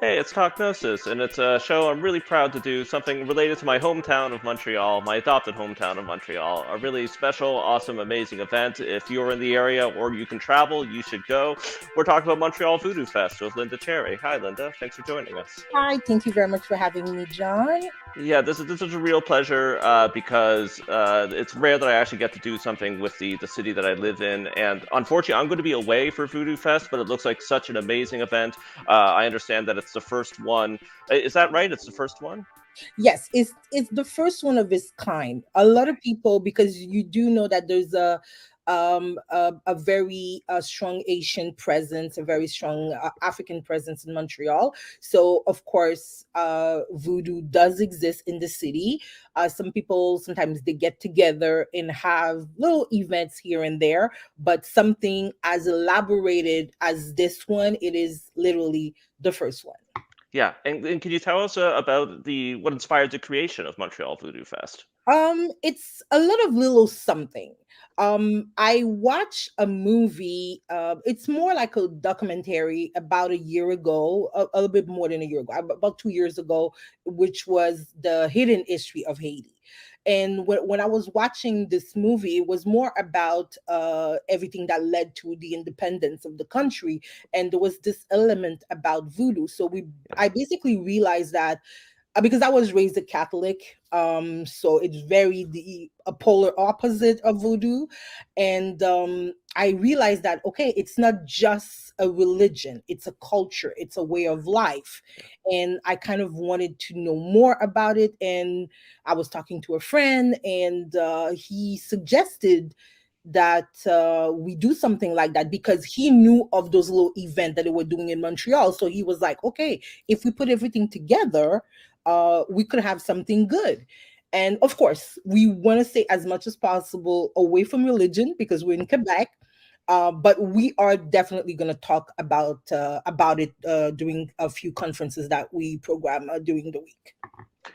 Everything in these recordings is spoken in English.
Hey, it's Talknosis, and it's a show I'm really proud to do something related to my hometown of Montreal, my adopted hometown of Montreal. A really special, awesome, amazing event. If you're in the area or you can travel, you should go. We're talking about Montreal Voodoo Fest with Linda Chery. Hi, Linda. Thanks for joining us. Hi, thank you very much for having me, John. Yeah, this is this is a real pleasure uh, because uh, it's rare that I actually get to do something with the the city that I live in, and unfortunately, I'm going to be away for Voodoo Fest, but it looks like such an amazing event. Uh, I understand that it's the first one. Is that right? It's the first one. Yes, it's it's the first one of its kind. A lot of people, because you do know that there's a um, a, a, very uh, strong Haitian presence, a very strong uh, African presence in Montreal. So, of course, uh, voodoo does exist in the city. Uh, some people sometimes they get together and have little events here and there, but something as elaborated as this one, it is literally the first one. Yeah, and, and can you tell us uh, about the what inspired the creation of Montreal Voodoo Fest? Um, it's a lot of little something. Um, I watched a movie. Uh, it's more like a documentary about a year ago, a, a little bit more than a year ago, about two years ago, which was the hidden history of Haiti. And when, when I was watching this movie, it was more about uh, everything that led to the independence of the country, and there was this element about voodoo. So we, I basically realized that because I was raised a Catholic, um, so it's very the a polar opposite of voodoo, and um, I realized that okay, it's not just a religion; it's a culture, it's a way of life, and I kind of wanted to know more about it. And I was talking to a friend, and uh, he suggested that uh, we do something like that because he knew of those little events that they were doing in Montreal. So he was like, okay, if we put everything together, uh, we could have something good. And of course, we want to stay as much as possible away from religion because we're in Quebec. Uh, but we are definitely going to talk about uh, about it uh, during a few conferences that we program uh, during the week.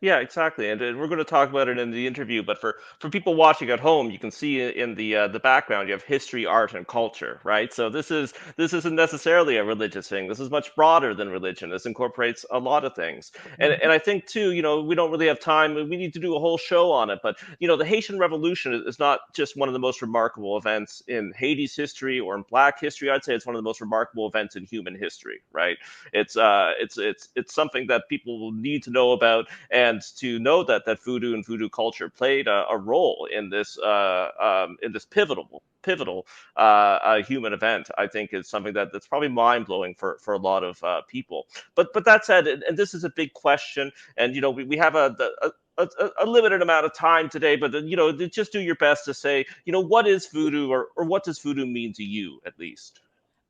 Yeah, exactly, and, and we're going to talk about it in the interview. But for for people watching at home, you can see in the uh, the background you have history, art, and culture, right? So this is this isn't necessarily a religious thing. This is much broader than religion. This incorporates a lot of things, and mm-hmm. and I think too, you know, we don't really have time. We need to do a whole show on it. But you know, the Haitian Revolution is not just one of the most remarkable events in Haiti's history or in Black history. I'd say it's one of the most remarkable events in human history, right? It's uh, it's it's it's something that people will need to know about and to know that that voodoo and voodoo culture played a, a role in this uh, um, in this pivotal pivotal uh, uh, human event, I think is something that that's probably mind blowing for for a lot of uh, people. But but that said, and, and, this is a big question, and you know we, we have a, a a, a, limited amount of time today, but you know, just do your best to say, you know, what is voodoo, or or what does voodoo mean to you, at least?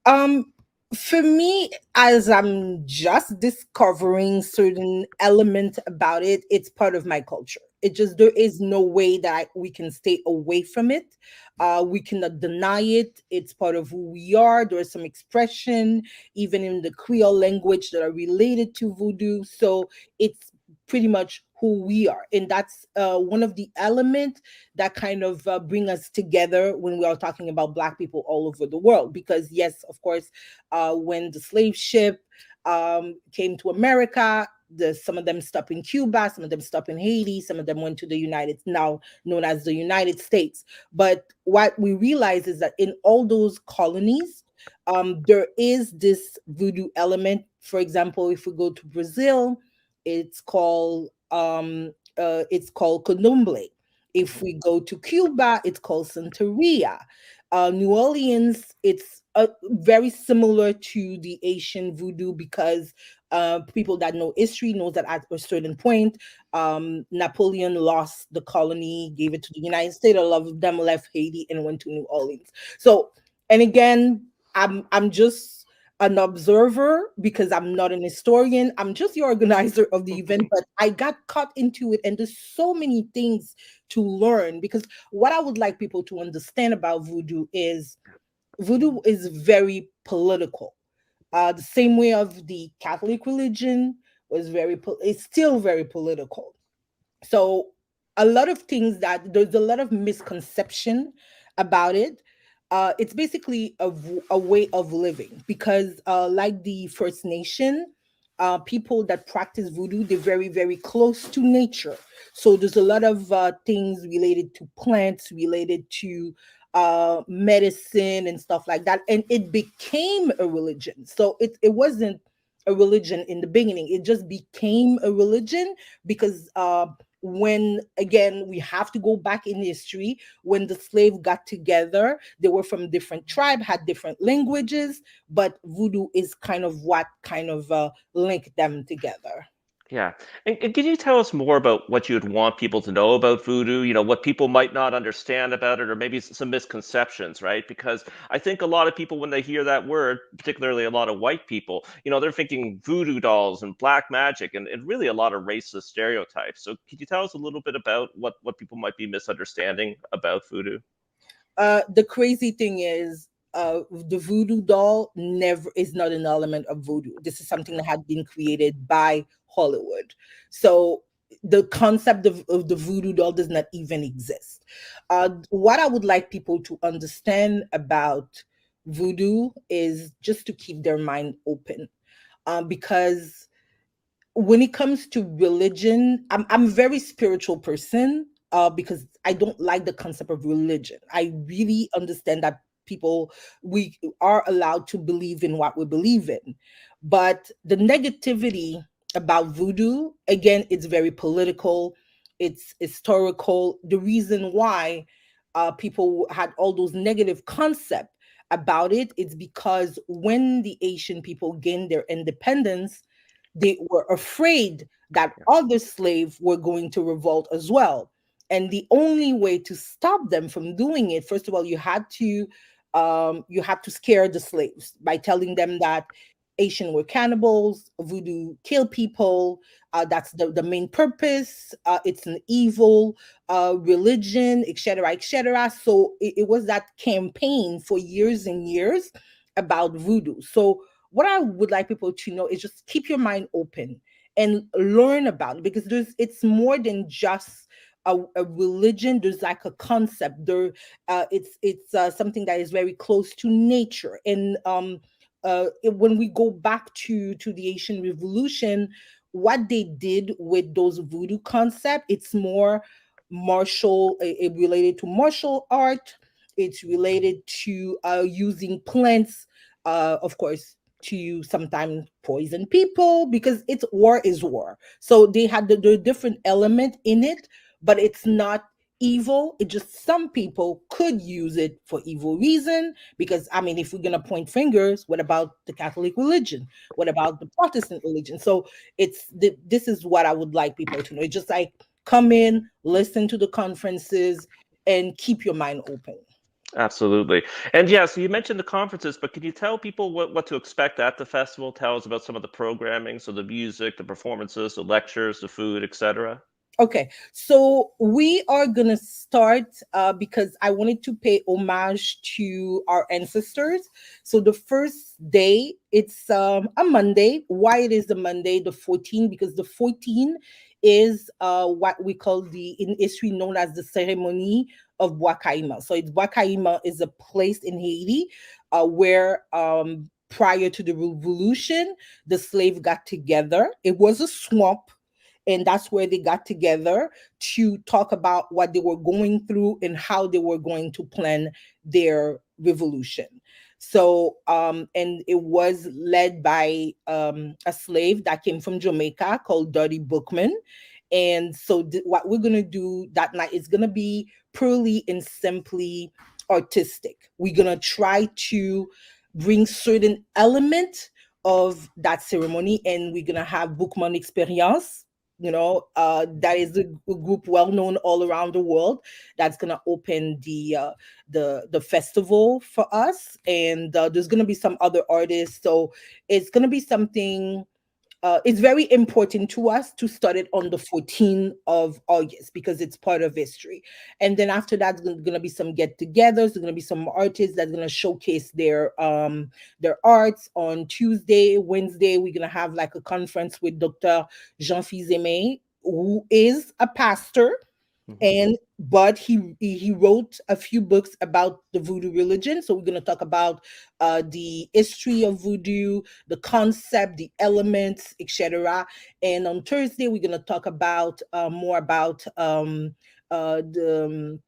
Um, for me, as I'm just discovering certain elements about it, it's part of my culture. It just there is no way that I, we can stay away from it. Uh, we cannot deny it. It's part of who we are. There is some expression, even in the Creole language, that are related to voodoo. So it's pretty much who we are. And that's uh, one of the elements that kind of uh, bring us together when we are talking about black people all over the world. Because yes of course uh, when the slave ship um, came to america the some of them stopped in cuba some of them stopped in haiti some of them went to the united now known as the united states. But what we realize is that in all those colonies um, there is this voodoo element. For example if we go to brazil it's called um, uh, it's called Candomblé. If we go to Cuba, it's called Santeria. Uh, New Orleans, it's uh, very similar to the Haitian voodoo because uh, people that know history knows that at a certain point, um, Napoleon lost the colony, gave it to the United States. A lot of them left Haiti and went to New Orleans. So, and again, I'm I'm just an observer because I'm not an historian. I'm just the organizer of the event, but I got caught into it. And there's so many things to learn because what I would like people to understand about voodoo is voodoo is very political. Uh, the same way of the Catholic religion was very, it's still very political. So a lot of things that there's a lot of misconception about it uh, it's basically a, a way of living because, uh, like the First Nation, uh, people that practice voodoo, they're very, very close to nature. So there's a lot of uh, things related to plants, related to uh, medicine and stuff like that. And it became a religion. So it, it wasn't a religion in the beginning, it just became a religion because uh, when again we have to go back in history when the slave got together they were from different tribe had different languages but voodoo is kind of what kind of uh, linked them together yeah. And, and can you tell us more about what you'd want people to know about voodoo? You know, what people might not understand about it, or maybe some misconceptions, right? Because I think a lot of people, when they hear that word, particularly a lot of white people, you know, they're thinking voodoo dolls and black magic and, and really a lot of racist stereotypes. So can you tell us a little bit about what, what people might be misunderstanding about voodoo? Uh, the crazy thing is, uh, the voodoo doll never is not an element of voodoo. This is something that had been created by Hollywood. So the concept of, of the voodoo doll does not even exist. Uh, what I would like people to understand about voodoo is just to keep their mind open um, because when it comes to religion, I'm, I'm a very spiritual person uh, because I don't like the concept of religion. I really understand that people we are allowed to believe in what we believe in. But the negativity about voodoo again it's very political it's historical. The reason why uh, people had all those negative concepts about it it is because when the haitian people gained their independence they were afraid that other slaves were going to revolt as well. And the only way to stop them from doing it first of all you had to um, you have to scare the slaves by telling them that Haitian were cannibals, voodoo kill people. Uh, that's the, the main purpose. Uh, it's an evil uh, religion, etc., etc. So it, it, was that campaign for years and years about voodoo. So what I would like people to know is just keep your mind open and learn about it because there's it's more than just a, a religion there's like a concept there uh, it's it's uh, something that is very close to nature and um uh, when we go back to to the Haitian Revolution, what they did with those voodoo concept, it's more martial, it, related to martial art. It's related to uh, using plants, uh, of course, to sometimes poison people because it's war is war. So they had the, the different element in it but it's not evil. It just some people could use it for evil reason. Because I mean, if we're gonna point fingers, what about the Catholic religion? What about the Protestant religion? So it's the, this is what I would like people to know. It's just like come in, listen to the conferences, and keep your mind open. Absolutely. And yeah, so you mentioned the conferences, but can you tell people what, what to expect at the festival? Tell us about some of the programming, so the music, the performances, the lectures, the food, etc. Okay, so we are gonna start uh, because I wanted to pay homage to our ancestors. So the first day, it's um, a Monday. Why it is the Monday, the 14? Because the 14 is uh, what we call the in history known as the ceremony of Bois-Caïman. So it's Bois-Caïman is a place in Haiti uh, where um, prior to the revolution, the slave got together. It was a swamp and that's where they got together to talk about what they were going through and how they were going to plan their revolution. So um and it was led by um a slave that came from jamaica called Dutty Boukman. and so th- what we're going to do that night is going to be purely and simply artistic. We're going to try to bring certain element of that ceremony and we're going to have Boukman Eksperyans you know uh, that is a group well known all around the world that's to open the uh, the the festival for us. And uh, there's to be some other artists. So it's to be something uh, it's very important to us to start it on the 14th of August because it's part of history. And then after that, there's to be some get-togethers. There's to be some artists that's to showcase their um their arts on Tuesday, Wednesday. We're to have like a conference with Dr. Jean Fils-Aimé, who is a pastor Mm-hmm. And but he he wrote a few books about the voodoo religion. So we're going to talk about uh, the history of voodoo, the concept, the elements, etc. And on Thursday we're going to talk about uh, more about um, uh, the um,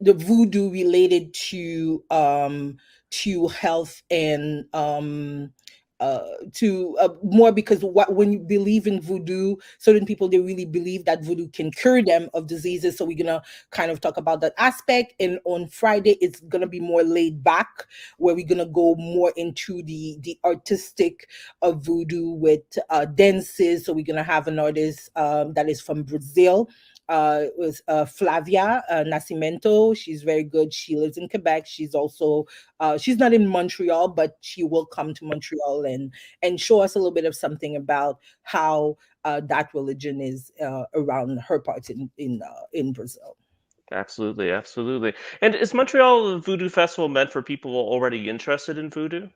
the voodoo related to um, to health and um, uh, to uh, more because what when you believe in voodoo, certain people they really believe that voodoo can cure them of diseases. So we're gonna kind of talk about that aspect. And on Friday, it's gonna be more laid back, where we're gonna go more into the the artistic of voodoo with uh, dances. So we're gonna have an artist um, that is from Brazil uh, was uh, Flavia uh, Nascimento. She's very good. She lives in Quebec. She's also uh, she's not in Montreal, but she will come to Montreal and and show us a little bit of something about how uh, that religion is uh, around her parts in in uh, in Brazil. Absolutely, absolutely. And is Montreal Voodoo Festival meant for people already interested in voodoo?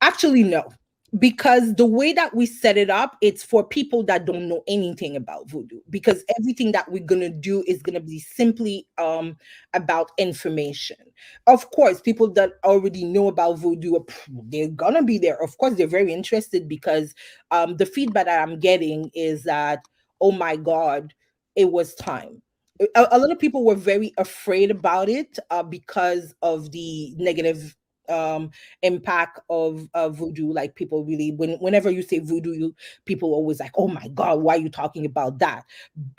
Actually, no because the way that we set it up it's for people that don't know anything about voodoo because everything that we're going to do is going to be simply um, about information. Of course people that already know about voodoo they're going to be there. Of course they're very interested because um, the feedback that i'm getting is that oh my god it was time. A, a lot of people were very afraid about it uh, because of the negative um impact of voodoo like people really when whenever you say voodoo you people always like oh my god why are you talking about that?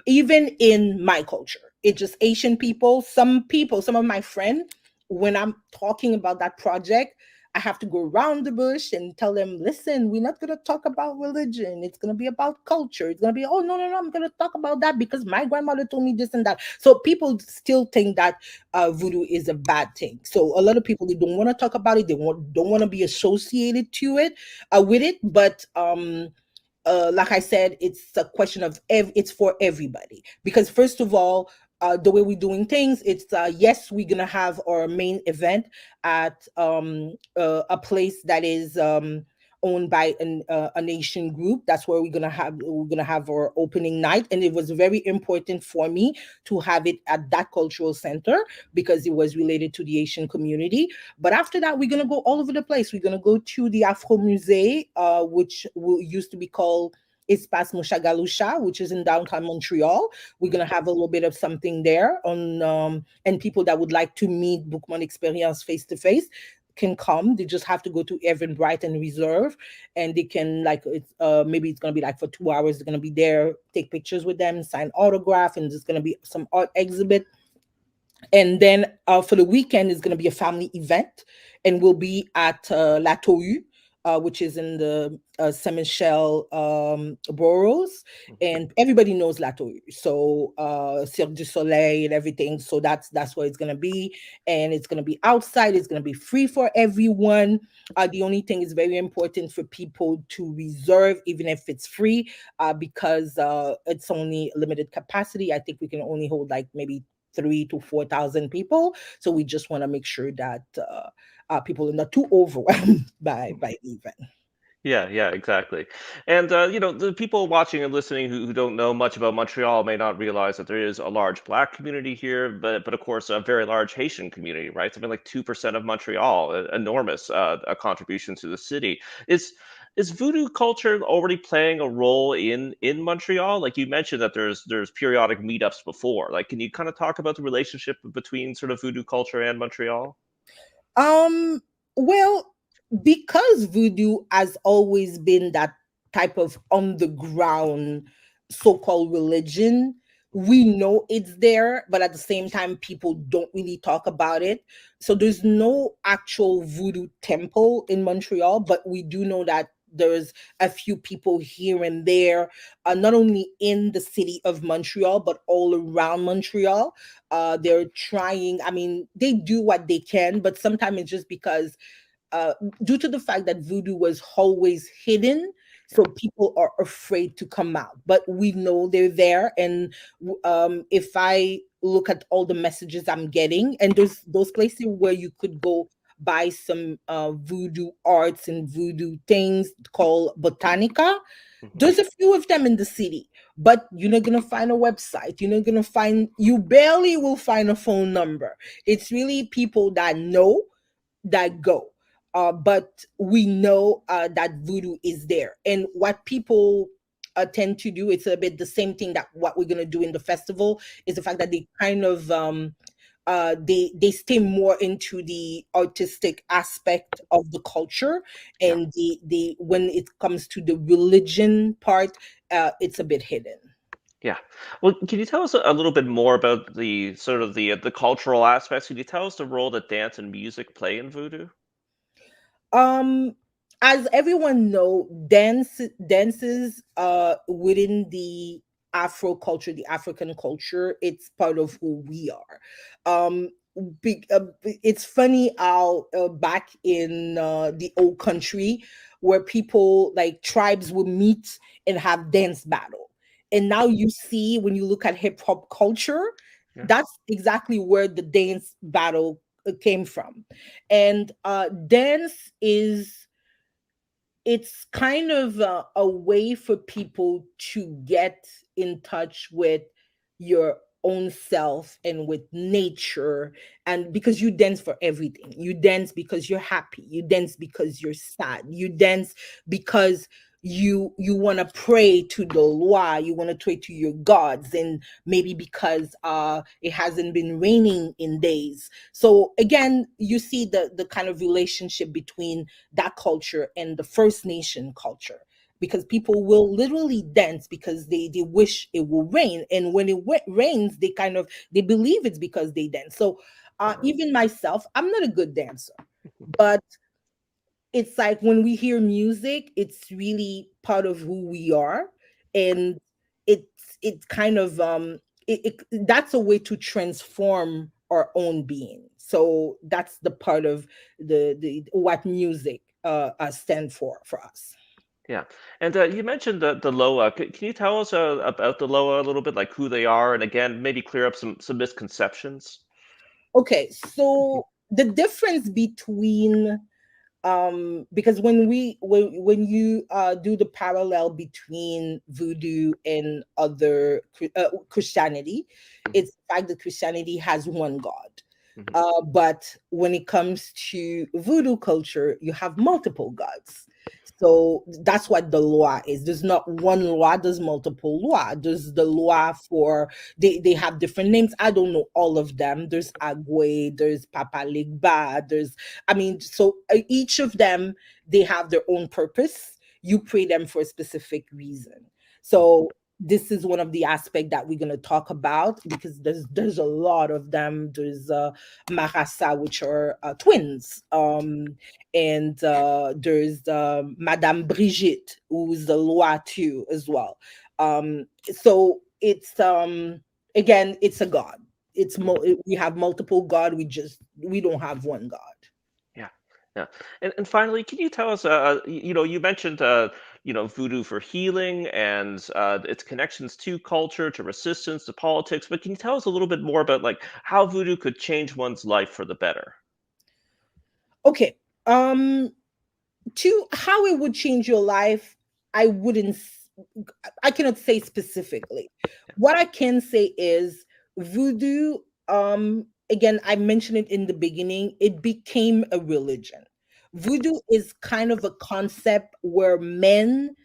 Even in my culture it's just haitian people some people some of my friends when i'm talking about that project I have to go around the bush and tell them, listen, we're not going to talk about religion. It's going to be about culture. It's going to be, oh, no, no, no, I'm going to talk about that because my grandmother told me this and that. So people still think that uh, voodoo is a bad thing. So a lot of people, they don't want to talk about it. They want, don't want to be associated to it, uh, with it. But, um, uh, like I said, it's a question of ev- it's for everybody because first of all, uh, the way we're doing things. It's uh, yes, we're gonna have our main event at um, uh, a place that is um, owned by an, uh, a nation group. That's where we're gonna have we're gonna have our opening night, and it was very important for me to have it at that cultural center because it was related to the Haitian community. But after that, we're gonna go all over the place. We're gonna go to the Afro Musée, uh, which will, used to be called Espace Mushagalusha, which is in downtown Montreal. We're going to have a little bit of something there on, um, and people that would like to meet Boukman Eksperyans face to face can come. They just have to go to Eventbrite and reserve, and they can like it's uh maybe it's gonna be like for two hours. They're gonna be there, take pictures with them, sign autograph, and there's gonna be some art exhibit. And then uh, for the weekend it's gonna be a family event, and we'll be at uh, La Tohu, uh, which is in the uh, Saint Michel um, boroughs, mm-hmm. and everybody knows La Tohu. So uh, Cirque du Soleil and everything. So that's that's where it's gonna be, and it's gonna be outside. It's gonna be free for everyone. Uh, the only thing is very important for people to reserve, even if it's free, uh, because uh, it's only limited capacity. I think we can only hold like maybe three to four thousand people. So we just want to make sure that uh, uh, people are not too overwhelmed by by the event. Yeah, yeah, exactly. And uh, you know, the people watching and listening who, who don't know much about Montreal may not realize that there is a large Black community here, but but of course a very large Haitian community, right? Something like two percent of Montreal, enormous uh, a contribution to the city. Is is voodoo culture already playing a role in in Montreal? Like you mentioned that there's there's periodic meetups before. Like, can you kind of talk about the relationship between sort of voodoo culture and Montreal? Um, well, because voodoo has always been that type of on the ground so-called religion, we know it's there, but at the same time, people don't really talk about it. So there's no actual voodoo temple in Montreal, but we do know that there's a few people here and there, uh, not only in the city of Montreal, but all around Montreal. Uh, they're trying, I mean, they do what they can, but sometimes it's just because, uh, due to the fact that voodoo was always hidden, so people are afraid to come out but we know they're there and um, if i look at all the messages i'm getting and there's those places where you could go buy some uh, voodoo arts and voodoo things called Botanica. Mm-hmm. There's a few of them in the city, but you're not gonna find a website. You're not gonna find. You barely will find a phone number. It's really people that know that go. Uh, but we know uh, that voodoo is there, and what people uh, tend to do. It's a bit the same thing that what we're gonna do in the festival is the fact that they kind of um, uh, they they stay more into the artistic aspect of the culture, and yeah. the the when it comes to the religion part, uh, it's a bit hidden. Yeah. Well, can you tell us a little bit more about the sort of the the cultural aspects? Can you tell us the role that dance and music play in voodoo? Um, as everyone know, dance dances uh within the Afro culture, the African culture, it's part of who we are. Um, be, uh, it's funny how uh, back in uh, the old country where people like tribes would meet and have dance battle and now you see when you look at hip hop culture yeah. that's exactly where the dance battle uh, came from and uh dance is it's kind of a, a way for people to get in touch with your own self and with nature and because you dance for everything. You dance because you're happy. You dance because you're sad. You dance because you you want to pray to the Loa, you want to pray to your gods, and maybe because uh it hasn't been raining in days. So again, you see the the kind of relationship between that culture and the First Nation culture because people will literally dance because they they wish it will rain and when it rains they kind of they believe it's because they dance so uh, even myself i'm not a good dancer but it's like when we hear music, it's really part of who we are, and it's it's kind of um it, it that's a way to transform our own being. So that's the part of the the what music uh, uh stand for for us. Yeah, and uh, you mentioned the the Loa. Can, can you tell us uh, about the Loa a little bit, like who they are, and again, maybe clear up some some misconceptions? Okay, so the difference between um because when we when when you uh do the parallel between voodoo and other uh, christianity mm-hmm. it's the fact that christianity has one god mm-hmm. uh but when it comes to voodoo culture you have multiple gods so that's what the Loa is. There's not one Loa, there's multiple Loa. There's the Loa for they, they have different names. I don't know all of them. There's Agwe, there's Papa Legba, there's I mean, so uh, each of them they have their own purpose. You pray them for a specific reason. So this is one of the aspects that we're going to talk about because there's there's a lot of them. There's uh marasa which are uh, twins um and uh there's uh, madame brigitte who's the Loa too as well. Um so it's um again it's a god. It's mo- we have multiple god we just we don't have one god. Yeah yeah. And, and finally can you tell us uh, uh you know you mentioned uh you know voodoo for healing and uh, its connections to culture to resistance to politics but can you tell us a little bit more about like how voodoo could change one's life for the better? Okay um to how it would change your life i wouldn't i cannot say specifically. What i can say is voodoo um again i mentioned it in the beginning it became a religion voodoo is kind of a concept where men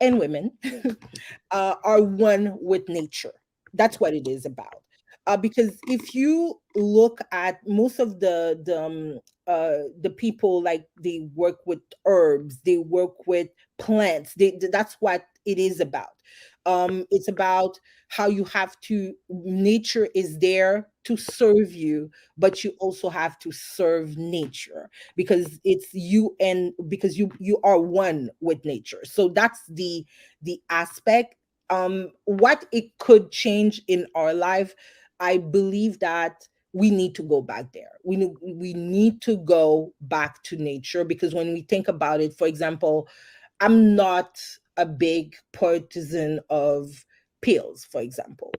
and women uh, are one with nature. That's what it is about. Uh, because if you look at most of the the um, uh, the people like they work with herbs, they work with plants. They that's what it is about. Um, it's about how you have to nature is there to serve you but you also have to serve nature because it's you and because you you are one with nature so that's the the aspect um what it could change in our life i believe that we need to go back there we need, we need to go back to nature because when we think about it for example i'm not a big partisan of pills, for example.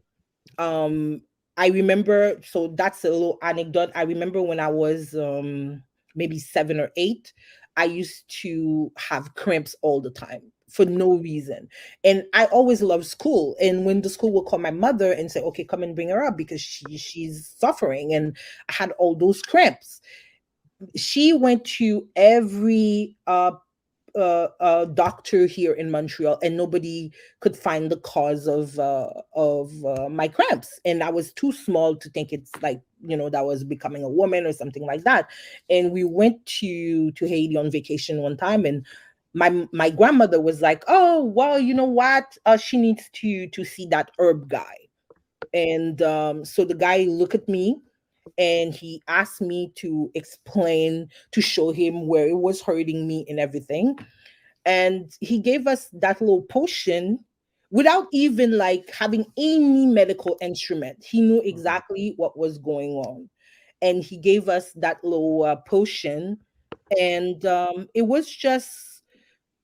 Um, I remember, so that's a little anecdote. I remember when I was um, maybe seven or eight, I used to have cramps all the time for no reason. And I always loved school. And when the school would call my mother and say, okay, come and bring her up because she she's suffering. And I had all those cramps. She went to every uh uh, uh, doctor here in Montreal, and nobody could find the cause of uh, of uh, my cramps. And I was too small to think it's like you know that was becoming a woman or something like that. And we went to to Haiti on vacation one time, and my my grandmother was like, "Oh, well, you know what? Uh, she needs to to see that herb guy." And um, so the guy looked at me and he asked me to explain to show him where it was hurting me and everything and he gave us that little potion without even like having any medical instrument he knew mm-hmm. exactly what was going on and he gave us that little uh, potion and um, it was just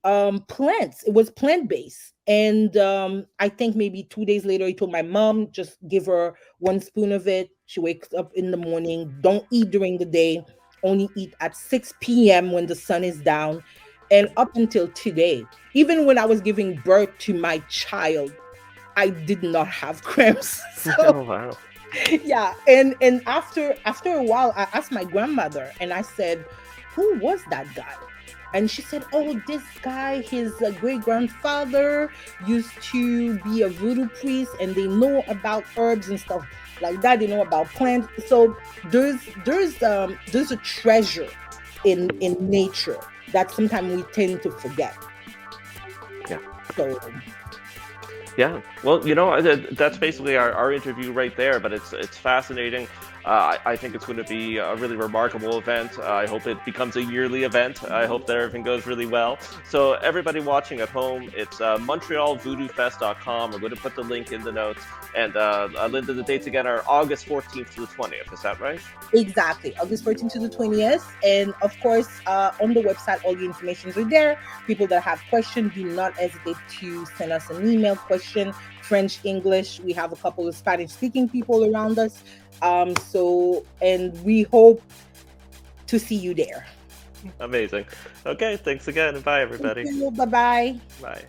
um, plants it was plant based and um, I think maybe two days later, he told my mom, just give her one spoon of it. She wakes up in the morning, don't eat during the day, only eat at 6 p.m. when the sun is down. And up until today, even when I was giving birth to my child, I did not have cramps. So, oh, wow. Yeah. And and after after a while, I asked my grandmother and I said, Who was that guy? And she said, "Oh, this guy, his uh, great grandfather used to be a voodoo priest, and they know about herbs and stuff like that. They know about plants. So there's there's um there's a treasure in in nature that sometimes we tend to forget. Yeah. So yeah, well, you know, that's basically our, our interview right there. But it's it's fascinating. Uh, I, think it's going to be a really remarkable event. Uh, I hope it becomes a yearly event. I hope that everything goes really well. So everybody watching at home, it's uh, MontrealVoodooFest.com. We're going to put the link in the notes. And uh, uh, Linda, the dates again are August 14th to the 20th. Is that right? Exactly, August 14th to the 20th. And of course, uh, on the website, all the information is there. People that have questions, do not hesitate to send us an email question French, English. We have a couple of Spanish speaking people around us. Um, so, and we hope to see you there. Amazing. Okay, thanks again. Bye, everybody. Bye bye. Bye.